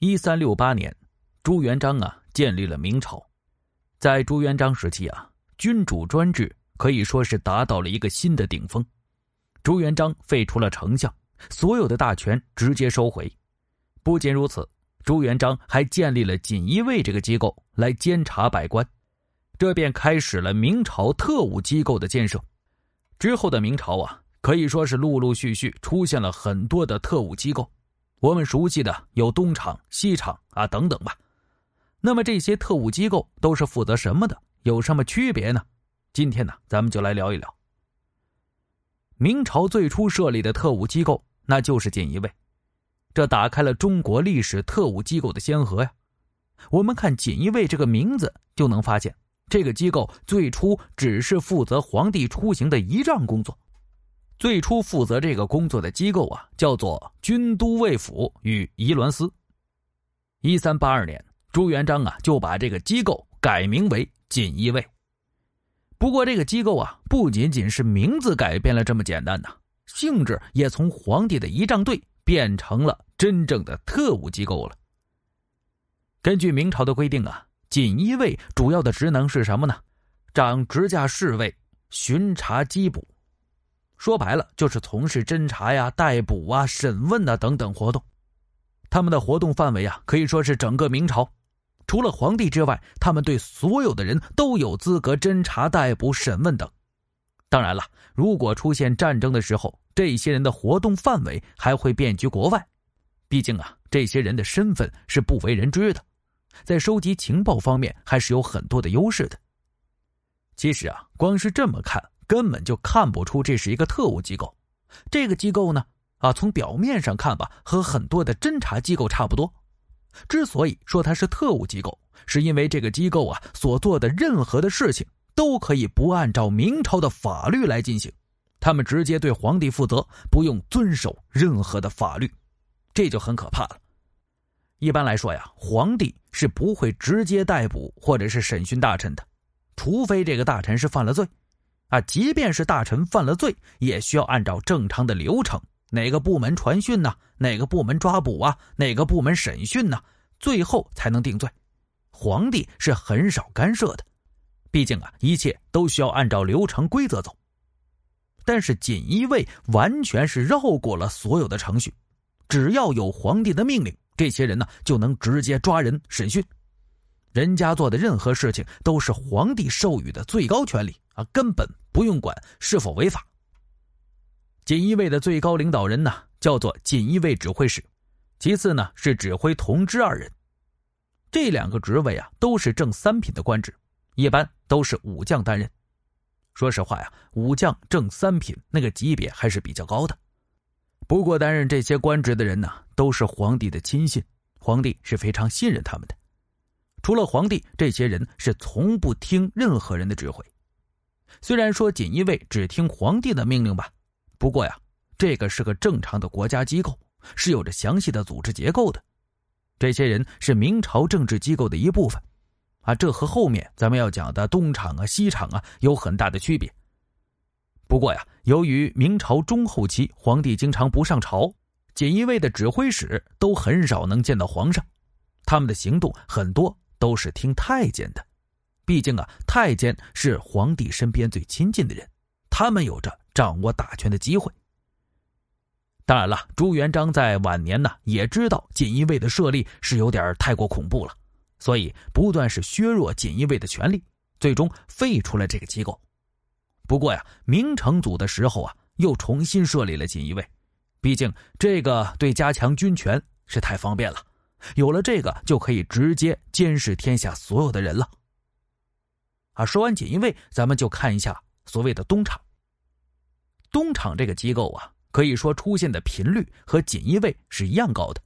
一三六八年，朱元璋啊建立了明朝。在朱元璋时期啊，君主专制可以说是达到了一个新的顶峰。朱元璋废除了丞相，所有的大权直接收回。不仅如此，朱元璋还建立了锦衣卫这个机构来监察百官，这便开始了明朝特务机构的建设。之后的明朝啊，可以说是陆陆续续出现了很多的特务机构。我们熟悉的有东厂、西厂啊等等吧。那么这些特务机构都是负责什么的？有什么区别呢？今天呢，咱们就来聊一聊。明朝最初设立的特务机构，那就是锦衣卫，这打开了中国历史特务机构的先河呀。我们看锦衣卫这个名字，就能发现这个机构最初只是负责皇帝出行的仪仗工作。最初负责这个工作的机构啊，叫做军都尉府与仪銮司。一三八二年，朱元璋啊就把这个机构改名为锦衣卫。不过，这个机构啊不仅仅是名字改变了这么简单呐，性质也从皇帝的仪仗队变成了真正的特务机构了。根据明朝的规定啊，锦衣卫主要的职能是什么呢？掌直辖侍卫、巡查缉捕。说白了，就是从事侦查呀、逮捕啊、审问啊等等活动。他们的活动范围啊，可以说是整个明朝。除了皇帝之外，他们对所有的人都有资格侦查、逮捕、审问等。当然了，如果出现战争的时候，这些人的活动范围还会遍及国外。毕竟啊，这些人的身份是不为人知的，在收集情报方面还是有很多的优势的。其实啊，光是这么看。根本就看不出这是一个特务机构，这个机构呢，啊，从表面上看吧，和很多的侦查机构差不多。之所以说它是特务机构，是因为这个机构啊所做的任何的事情都可以不按照明朝的法律来进行，他们直接对皇帝负责，不用遵守任何的法律，这就很可怕了。一般来说呀，皇帝是不会直接逮捕或者是审讯大臣的，除非这个大臣是犯了罪。啊，即便是大臣犯了罪，也需要按照正常的流程，哪个部门传讯呢？哪个部门抓捕啊？哪个部门审讯呢？最后才能定罪。皇帝是很少干涉的，毕竟啊，一切都需要按照流程规则走。但是锦衣卫完全是绕过了所有的程序，只要有皇帝的命令，这些人呢就能直接抓人审讯。人家做的任何事情都是皇帝授予的最高权力啊，根本。不用管是否违法。锦衣卫的最高领导人呢，叫做锦衣卫指挥使，其次呢是指挥同知二人。这两个职位啊，都是正三品的官职，一般都是武将担任。说实话呀，武将正三品那个级别还是比较高的。不过担任这些官职的人呢，都是皇帝的亲信，皇帝是非常信任他们的。除了皇帝，这些人是从不听任何人的指挥。虽然说锦衣卫只听皇帝的命令吧，不过呀，这个是个正常的国家机构，是有着详细的组织结构的。这些人是明朝政治机构的一部分，啊，这和后面咱们要讲的东厂啊、西厂啊有很大的区别。不过呀，由于明朝中后期皇帝经常不上朝，锦衣卫的指挥使都很少能见到皇上，他们的行动很多都是听太监的。毕竟啊，太监是皇帝身边最亲近的人，他们有着掌握大权的机会。当然了，朱元璋在晚年呢，也知道锦衣卫的设立是有点太过恐怖了，所以不断是削弱锦衣卫的权力，最终废除了这个机构。不过呀，明成祖的时候啊，又重新设立了锦衣卫，毕竟这个对加强军权是太方便了，有了这个就可以直接监视天下所有的人了。啊，说完锦衣卫，咱们就看一下所谓的东厂。东厂这个机构啊，可以说出现的频率和锦衣卫是一样高的。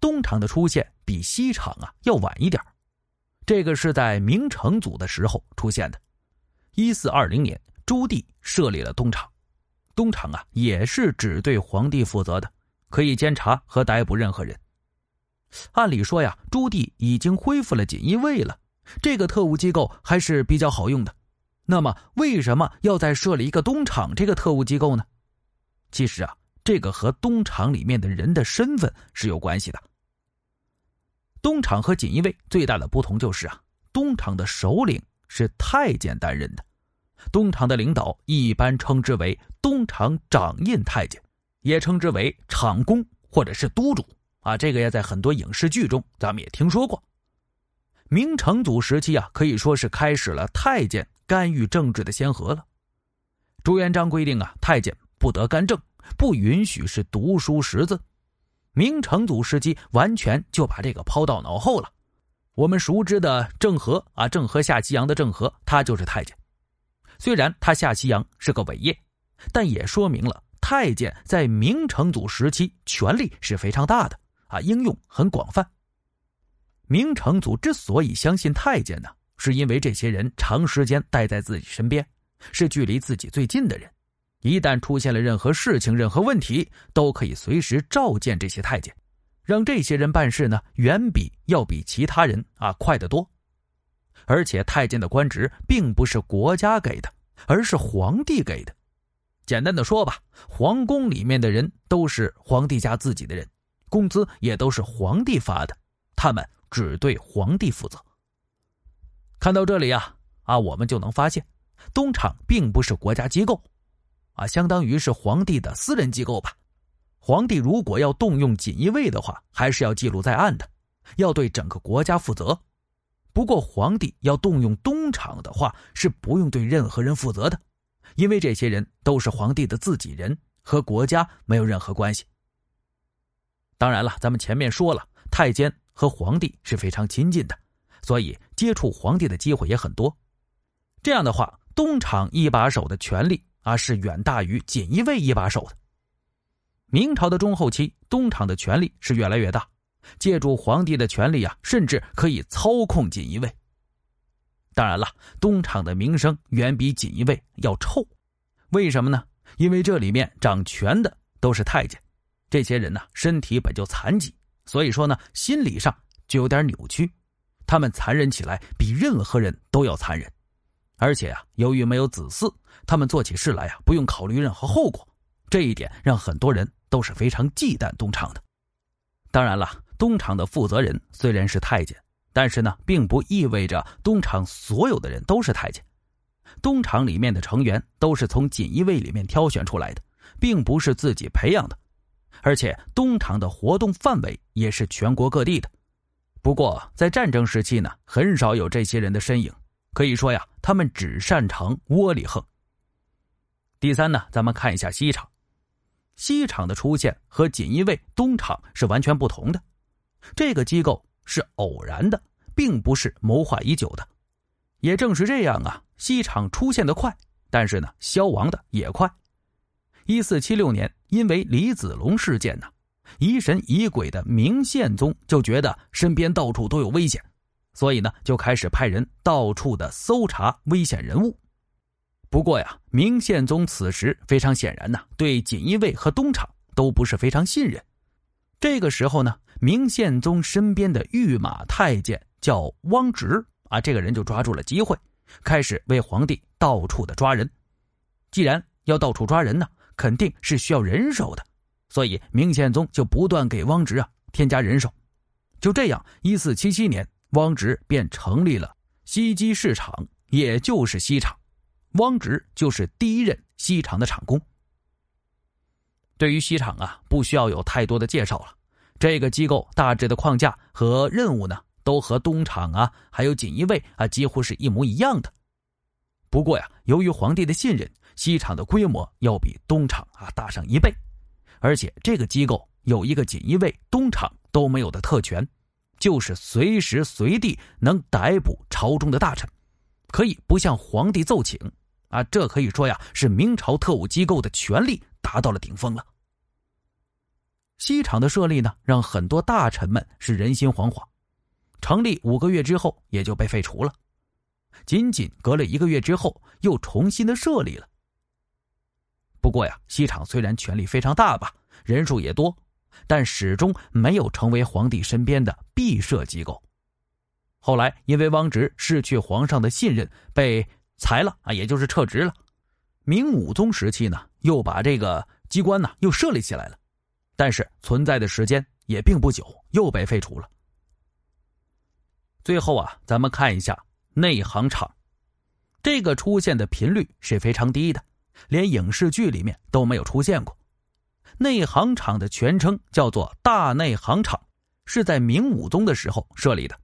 东厂的出现比西厂啊要晚一点这个是在明成祖的时候出现的。一四二零年，朱棣设立了东厂。东厂啊，也是只对皇帝负责的，可以监察和逮捕任何人。按理说呀，朱棣已经恢复了锦衣卫了。这个特务机构还是比较好用的，那么为什么要再设立一个东厂这个特务机构呢？其实啊，这个和东厂里面的人的身份是有关系的。东厂和锦衣卫最大的不同就是啊，东厂的首领是太监担任的，东厂的领导一般称之为东厂掌印太监，也称之为厂公或者是督主啊。这个也在很多影视剧中咱们也听说过。明成祖时期啊，可以说是开始了太监干预政治的先河了。朱元璋规定啊，太监不得干政，不允许是读书识字。明成祖时期完全就把这个抛到脑后了。我们熟知的郑和啊，郑和下西洋的郑和，他就是太监。虽然他下西洋是个伟业，但也说明了太监在明成祖时期权力是非常大的啊，应用很广泛。明成祖之所以相信太监呢，是因为这些人长时间待在自己身边，是距离自己最近的人。一旦出现了任何事情、任何问题，都可以随时召见这些太监，让这些人办事呢，远比要比其他人啊快得多。而且太监的官职并不是国家给的，而是皇帝给的。简单的说吧，皇宫里面的人都是皇帝家自己的人，工资也都是皇帝发的，他们只对皇帝负责。看到这里啊啊，我们就能发现，东厂并不是国家机构。啊，相当于是皇帝的私人机构吧。皇帝如果要动用锦衣卫的话，还是要记录在案的，要对整个国家负责。不过，皇帝要动用东厂的话，是不用对任何人负责的，因为这些人都是皇帝的自己人，和国家没有任何关系。当然了，咱们前面说了，太监和皇帝是非常亲近的，所以接触皇帝的机会也很多。这样的话，东厂一把手的权力。啊，是远大于锦衣卫一把手的。明朝的中后期，东厂的权力是越来越大，借助皇帝的权力啊，甚至可以操控锦衣卫。当然了，东厂的名声远比锦衣卫要臭，为什么呢？因为这里面掌权的都是太监，这些人呢身体本就残疾，所以说呢心理上就有点扭曲，他们残忍起来比任何人都要残忍。而且啊，由于没有子嗣，他们做起事来啊不用考虑任何后果，这一点让很多人都是非常忌惮东厂的。当然了，东厂的负责人虽然是太监，但是呢，并不意味着东厂所有的人都是太监。东厂里面的成员都是从锦衣卫里面挑选出来的，并不是自己培养的。而且东厂的活动范围也是全国各地的。不过在战争时期呢，很少有这些人的身影。可以说呀，他们只擅长窝里横。第三呢，咱们看一下西厂。西厂的出现和锦衣卫、东厂是完全不同的。这个机构是偶然的，并不是谋划已久的。也正是这样啊，西厂出现的快，但是呢，消亡的也快。一四七六年，因为李子龙事件呢，疑神疑鬼的明宪宗就觉得身边到处都有危险。所以呢，就开始派人到处的搜查危险人物。不过呀，明宪宗此时非常显然呢，对锦衣卫和东厂都不是非常信任。这个时候呢，明宪宗身边的御马太监叫汪直啊，这个人就抓住了机会，开始为皇帝到处的抓人。既然要到处抓人呢，肯定是需要人手的，所以明宪宗就不断给汪直啊添加人手。就这样，一四七七年。汪直便成立了西机市场，也就是西厂。汪直就是第一任西厂的厂工。对于西厂啊，不需要有太多的介绍了。这个机构大致的框架和任务呢，都和东厂啊，还有锦衣卫啊，几乎是一模一样的。不过呀，由于皇帝的信任，西厂的规模要比东厂啊大上一倍，而且这个机构有一个锦衣卫、东厂都没有的特权。就是随时随地能逮捕朝中的大臣，可以不向皇帝奏请啊！这可以说呀，是明朝特务机构的权力达到了顶峰了。西厂的设立呢，让很多大臣们是人心惶惶。成立五个月之后，也就被废除了。仅仅隔了一个月之后，又重新的设立了。不过呀，西厂虽然权力非常大吧，人数也多。但始终没有成为皇帝身边的必设机构。后来因为汪直失去皇上的信任，被裁了啊，也就是撤职了。明武宗时期呢，又把这个机关呢又设立起来了，但是存在的时间也并不久，又被废除了。最后啊，咱们看一下内行厂，这个出现的频率是非常低的，连影视剧里面都没有出现过。内行厂的全称叫做大内行厂，是在明武宗的时候设立的，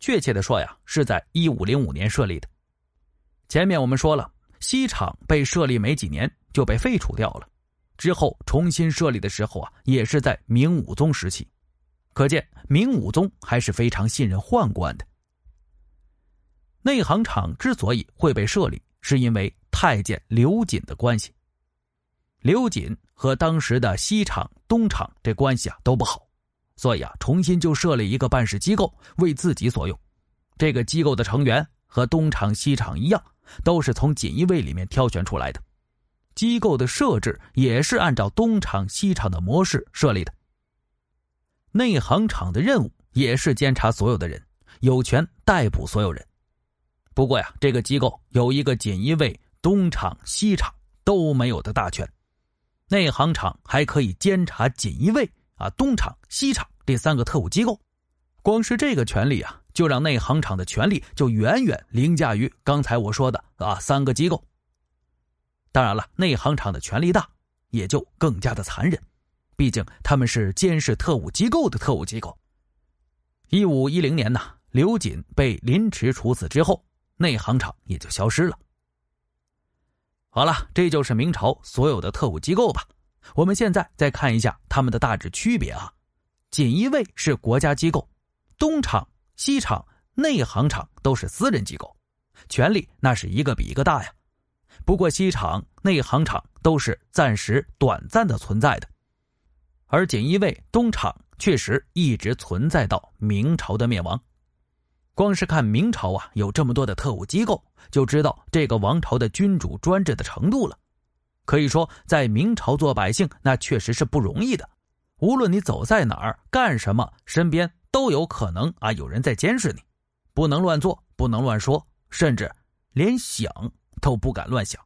确切的说呀，是在一五零五年设立的。前面我们说了，西厂被设立没几年就被废除掉了，之后重新设立的时候啊，也是在明武宗时期。可见明武宗还是非常信任宦官的。内行厂之所以会被设立，是因为太监刘瑾的关系。刘瑾和当时的西厂、东厂这关系啊都不好，所以啊重新就设立一个办事机构为自己所用。这个机构的成员和东厂、西厂一样，都是从锦衣卫里面挑选出来的。机构的设置也是按照东厂、西厂的模式设立的。内行厂的任务也是监察所有的人，有权逮捕所有人。不过呀，这个机构有一个锦衣卫东厂、西厂都没有的大权，内行厂还可以监察锦衣卫啊、东厂、西厂这三个特务机构。光是这个权利啊，就让内行厂的权力就远远凌驾于刚才我说的啊三个机构。当然了，内行厂的权力大，也就更加的残忍。毕竟他们是监视特务机构的特务机构。一五一零年呢，刘瑾被凌迟处死之后，内行厂也就消失了。好了，这就是明朝所有的特务机构吧。我们现在再看一下他们的大致区别啊。锦衣卫是国家机构，东厂、西厂、内行厂都是私人机构，权力那是一个比一个大呀。不过西厂、内行厂都是暂时、短暂的存在的。而锦衣卫东厂确实一直存在到明朝的灭亡。光是看明朝啊，有这么多的特务机构，就知道这个王朝的君主专制的程度了。可以说，在明朝做百姓，那确实是不容易的。无论你走在哪儿，干什么，身边都有可能啊有人在监视你，不能乱做，不能乱说，甚至连想都不敢乱想。